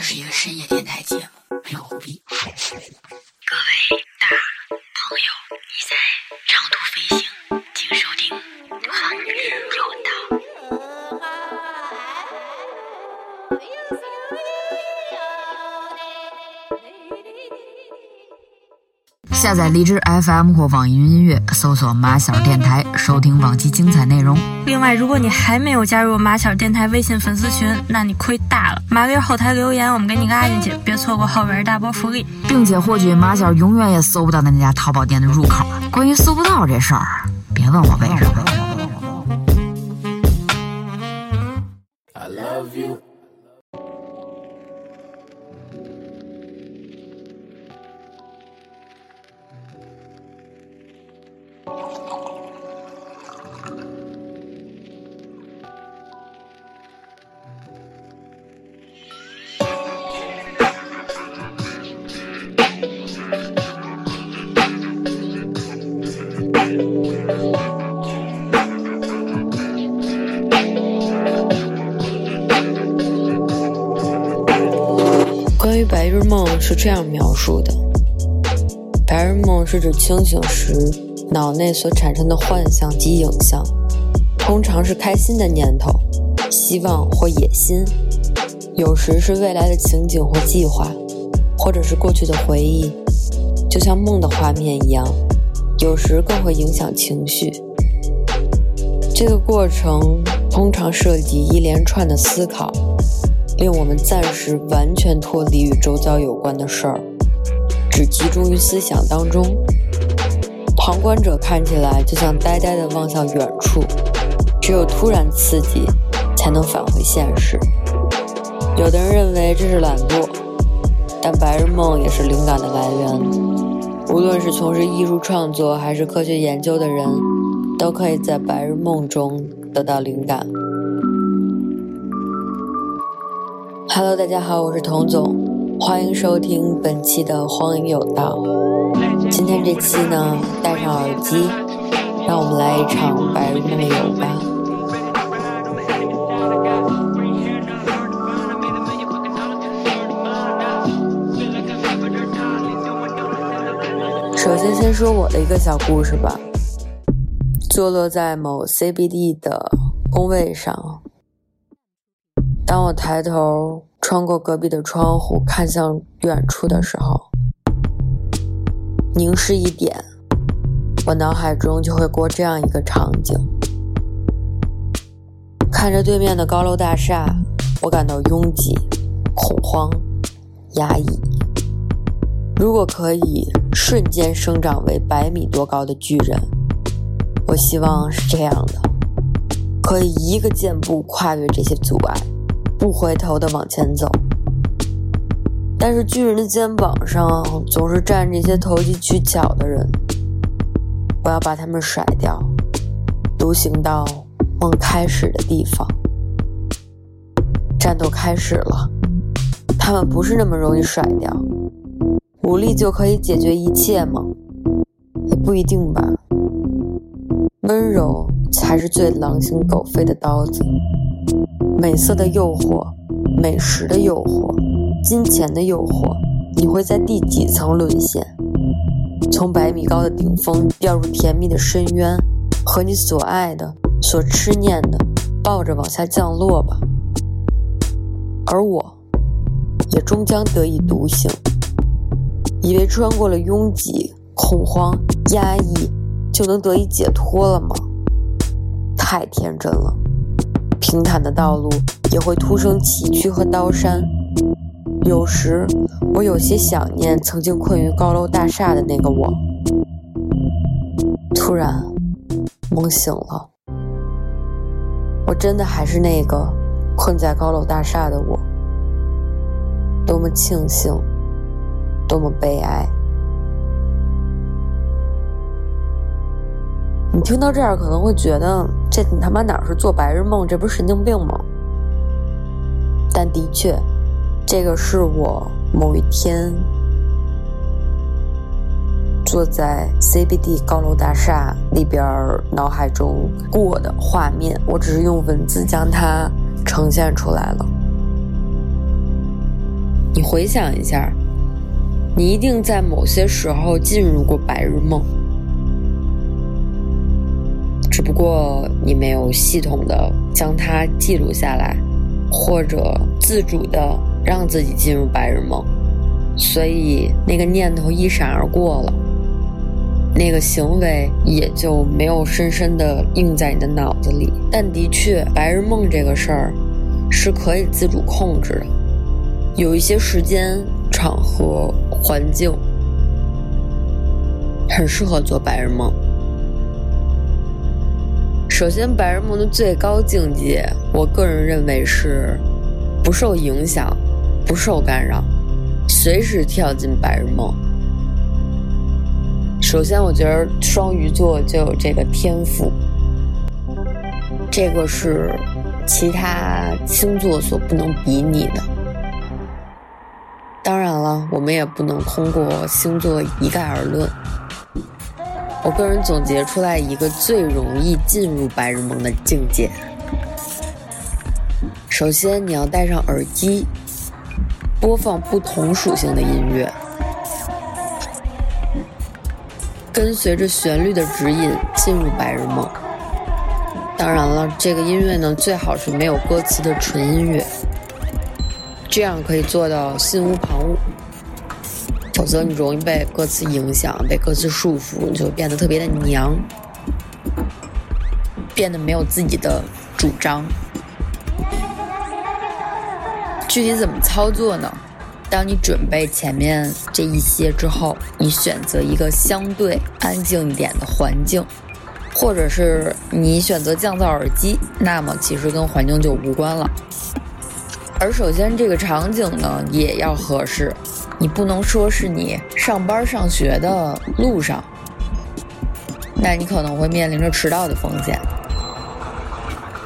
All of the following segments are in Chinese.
这是一个深夜电台节目，下载荔枝 FM 或网易云音乐，搜索“马小电台”，收听往期精彩内容。另外，如果你还没有加入马小电台微信粉丝群，那你亏大了。马哥后台留言，我们给你拉进去，别错过后边大波福利，并且获取马小永远也搜不到的那家淘宝店的入口。关于搜不到这事儿，别问我为什么。I love you. 是这样描述的：白日梦是指清醒时脑内所产生的幻象及影像，通常是开心的念头、希望或野心，有时是未来的情景或计划，或者是过去的回忆，就像梦的画面一样。有时更会影响情绪。这个过程通常涉及一连串的思考。令我们暂时完全脱离与周遭有关的事儿，只集中于思想当中。旁观者看起来就像呆呆地望向远处，只有突然刺激才能返回现实。有的人认为这是懒惰，但白日梦也是灵感的来源。无论是从事艺术创作还是科学研究的人，都可以在白日梦中得到灵感。Hello，大家好，我是童总，欢迎收听本期的《荒野有道》。今天这期呢，戴上耳机，让我们来一场白日梦游吧。首先，先说我的一个小故事吧。坐落在某 CBD 的工位上。当我抬头穿过隔壁的窗户看向远处的时候，凝视一点，我脑海中就会过这样一个场景：看着对面的高楼大厦，我感到拥挤、恐慌、压抑。如果可以瞬间生长为百米多高的巨人，我希望是这样的，可以一个箭步跨越这些阻碍。不回头的往前走，但是巨人的肩膀上总是站着一些投机取巧的人，我要把他们甩掉，独行到梦开始的地方。战斗开始了，他们不是那么容易甩掉，武力就可以解决一切吗？也不一定吧。温柔才是最狼心狗肺的刀子。美色的诱惑，美食的诱惑，金钱的诱惑，你会在第几层沦陷？从百米高的顶峰掉入甜蜜的深渊，和你所爱的、所痴念的抱着往下降落吧。而我，也终将得以独行。以为穿过了拥挤、恐慌、压抑，就能得以解脱了吗？太天真了。平坦的道路也会突生崎岖和刀山。有时，我有些想念曾经困于高楼大厦的那个我。突然，梦醒了，我真的还是那个困在高楼大厦的我。多么庆幸，多么悲哀。你听到这儿可能会觉得，这你他妈哪是做白日梦，这不是神经病吗？但的确，这个是我某一天坐在 CBD 高楼大厦里边脑海中过的画面，我只是用文字将它呈现出来了。你回想一下，你一定在某些时候进入过白日梦，只不过你没有系统的将它记录下来，或者自主的让自己进入白日梦，所以那个念头一闪而过了。那个行为也就没有深深的印在你的脑子里，但的确，白日梦这个事儿是可以自主控制的。有一些时间、场合、环境很适合做白日梦。首先，白日梦的最高境界，我个人认为是不受影响、不受干扰，随时跳进白日梦。首先，我觉得双鱼座就有这个天赋，这个是其他星座所不能比拟的。当然了，我们也不能通过星座一概而论。我个人总结出来一个最容易进入白日梦的境界：首先，你要戴上耳机，播放不同属性的音乐。跟随着旋律的指引进入白日梦。当然了，这个音乐呢最好是没有歌词的纯音乐，这样可以做到心无旁骛。否则你容易被歌词影响，被歌词束缚，你就变得特别的娘，变得没有自己的主张。具体怎么操作呢？当你准备前面这一些之后，你选择一个相对安静一点的环境，或者是你选择降噪耳机，那么其实跟环境就无关了。而首先这个场景呢也要合适，你不能说是你上班上学的路上，那你可能会面临着迟到的风险。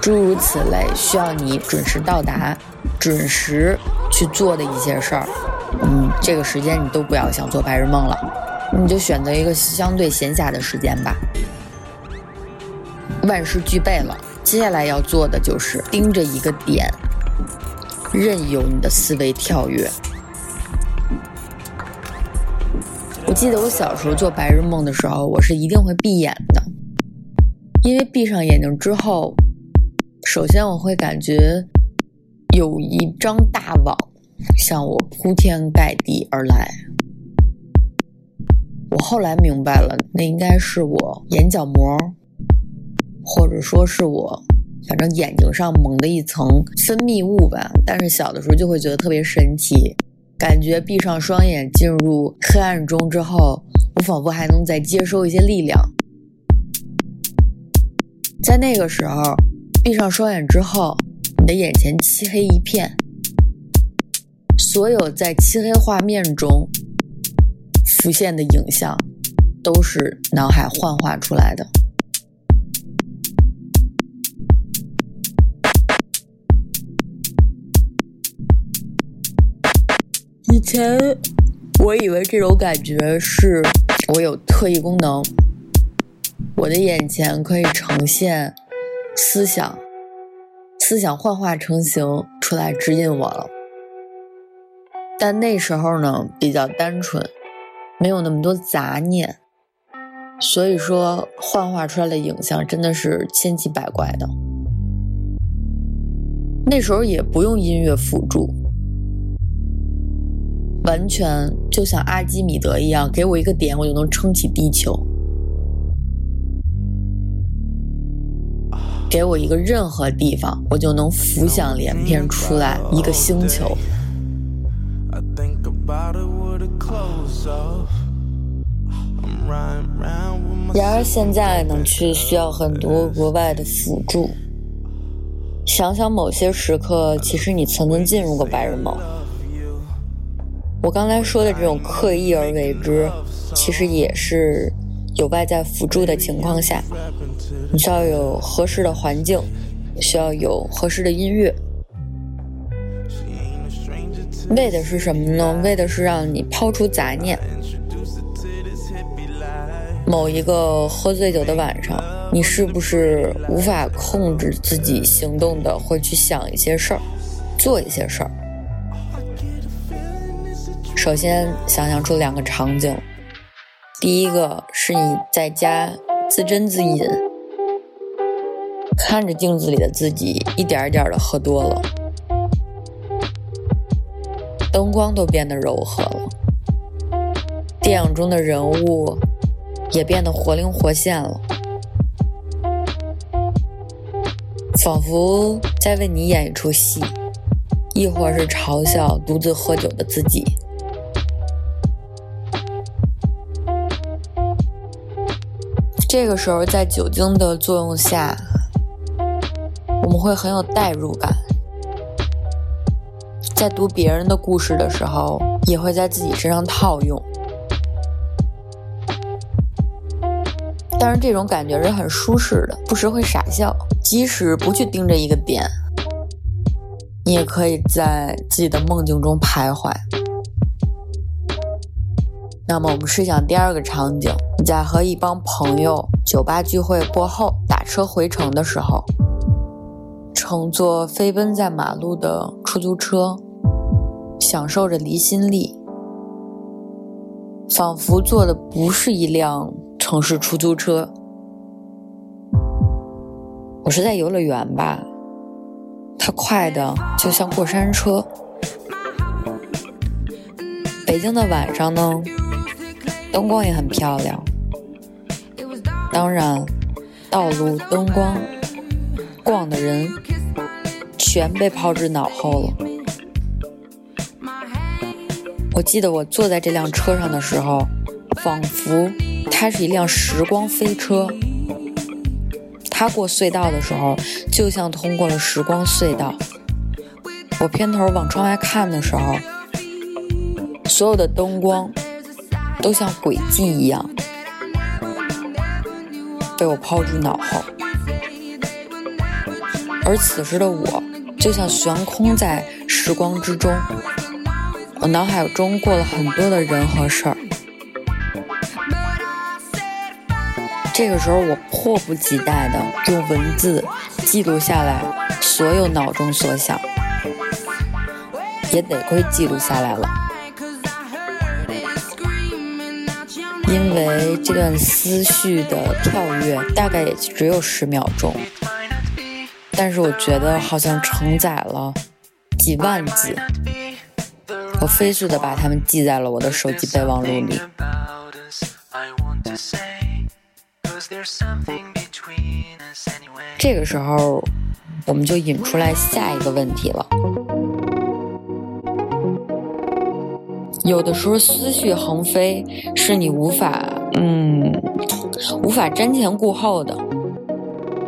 诸如此类，需要你准时到达。准时去做的一些事儿，嗯，这个时间你都不要想做白日梦了，你就选择一个相对闲暇的时间吧。万事俱备了，接下来要做的就是盯着一个点，任由你的思维跳跃。我记得我小时候做白日梦的时候，我是一定会闭眼的，因为闭上眼睛之后，首先我会感觉。有一张大网向我铺天盖地而来，我后来明白了，那应该是我眼角膜，或者说是我，反正眼睛上蒙的一层分泌物吧。但是小的时候就会觉得特别神奇，感觉闭上双眼进入黑暗中之后，我仿佛还能再接收一些力量。在那个时候，闭上双眼之后。你的眼前漆黑一片，所有在漆黑画面中浮现的影像，都是脑海幻化出来的。以前我以为这种感觉是我有特异功能，我的眼前可以呈现思想。思想幻化成型出来指引我了，但那时候呢比较单纯，没有那么多杂念，所以说幻化出来的影像真的是千奇百怪的。那时候也不用音乐辅助，完全就像阿基米德一样，给我一个点，我就能撑起地球。给我一个任何地方，我就能浮想联翩出来一个星球。然而现在呢，却需要很多额外的辅助。想想某些时刻，其实你曾经进入过白日梦。我刚才说的这种刻意而为之，其实也是。有外在辅助的情况下，你需要有合适的环境，需要有合适的音乐。为的是什么呢？为的是让你抛出杂念。某一个喝醉酒的晚上，你是不是无法控制自己行动的，会去想一些事儿，做一些事儿？首先想象出两个场景，第一个是你在家自斟自饮，看着镜子里的自己一点一点的喝多了，灯光都变得柔和了，电影中的人物也变得活灵活现了，仿佛在为你演一出戏，亦或是嘲笑独自喝酒的自己。这个时候，在酒精的作用下，我们会很有代入感。在读别人的故事的时候，也会在自己身上套用。但是这种感觉是很舒适的，不时会傻笑。即使不去盯着一个点，你也可以在自己的梦境中徘徊。那么，我们试想第二个场景：在和一帮朋友酒吧聚会过后，打车回城的时候，乘坐飞奔在马路的出租车，享受着离心力，仿佛坐的不是一辆城市出租车，我是在游乐园吧？它快的就像过山车。北京的晚上呢？灯光也很漂亮，当然，道路灯光、逛的人全被抛之脑后了。我记得我坐在这辆车上的时候，仿佛它是一辆时光飞车。它过隧道的时候，就像通过了时光隧道。我偏头往窗外看的时候，所有的灯光。都像轨迹一样被我抛诸脑后，而此时的我就像悬空在时光之中，我脑海中过了很多的人和事儿。这个时候，我迫不及待的用文字记录下来所有脑中所想，也得亏记录下来了。因为这段思绪的跳跃大概也只有十秒钟，但是我觉得好像承载了几万字，我飞速的把它们记在了我的手机备忘录里。这个时候，我们就引出来下一个问题了。有的时候思绪横飞，是你无法，嗯，无法瞻前顾后的。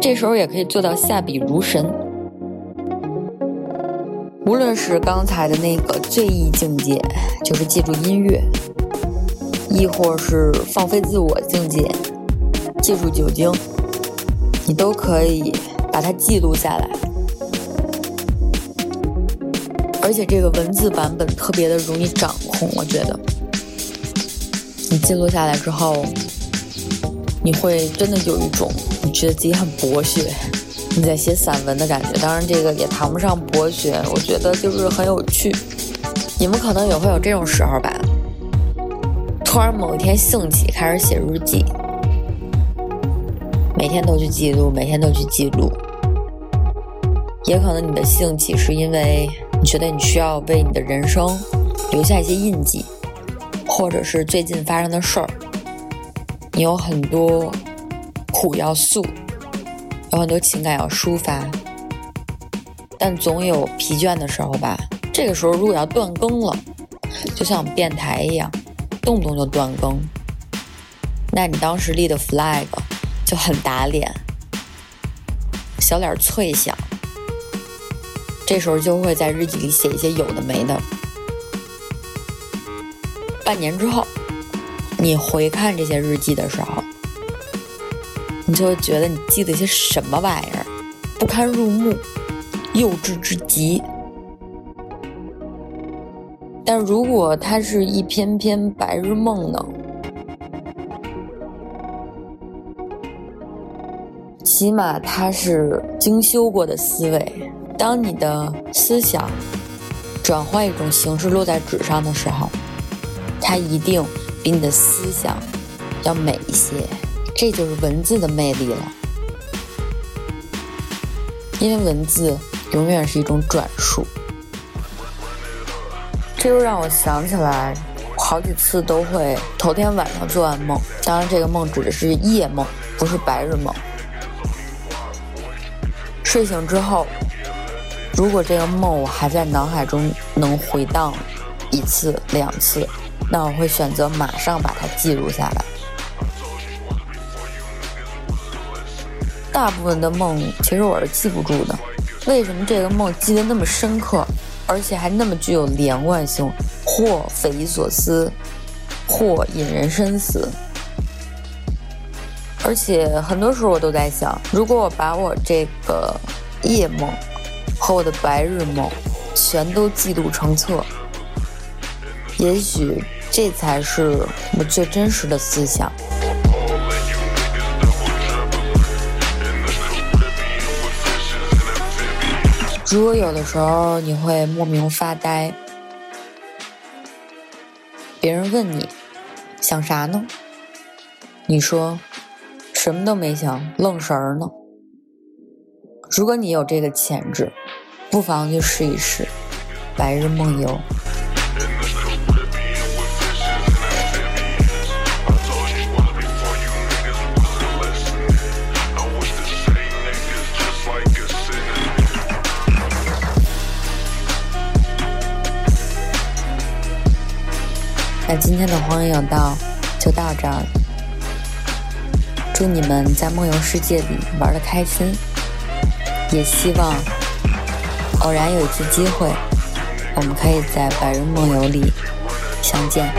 这时候也可以做到下笔如神。无论是刚才的那个醉意境界，就是借助音乐；亦或是放飞自我境界，借助酒精，你都可以把它记录下来。而且这个文字版本特别的容易掌控，我觉得，你记录下来之后，你会真的有一种你觉得自己很博学，你在写散文的感觉。当然，这个也谈不上博学，我觉得就是很有趣。你们可能也会有这种时候吧，突然某一天兴起开始写日记，每天都去记录，每天都去记录。也可能你的兴起是因为。你觉得你需要为你的人生留下一些印记，或者是最近发生的事儿，你有很多苦要诉，有很多情感要抒发，但总有疲倦的时候吧。这个时候如果要断更了，就像我们电台一样，动不动就断更，那你当时立的 flag 就很打脸，小脸脆响。这时候就会在日记里写一些有的没的。半年之后，你回看这些日记的时候，你就会觉得你记得些什么玩意儿，不堪入目，幼稚之极。但如果它是一篇篇白日梦呢？起码它是精修过的思维。当你的思想转换一种形式落在纸上的时候，它一定比你的思想要美一些。这就是文字的魅力了，因为文字永远是一种转述。这又让我想起来，好几次都会头天晚上做完梦，当然这个梦指的是夜梦，不是白日梦。睡醒之后，如果这个梦我还在脑海中能回荡一次两次，那我会选择马上把它记录下来。大部分的梦其实我是记不住的，为什么这个梦记得那么深刻，而且还那么具有连贯性，或匪夷所思，或引人深思？而且很多时候我都在想，如果我把我这个夜梦和我的白日梦全都记录成册，也许这才是我最真实的思想。如果有的时候你会莫名发呆，别人问你想啥呢？你说什么都没想，愣神儿呢。如果你有这个潜质，不妨就试一试白日梦游。那今天的荒野有道就到这儿了，祝你们在梦游世界里玩的开心，也希望偶然有一次机会，我们可以在白日梦游里相见。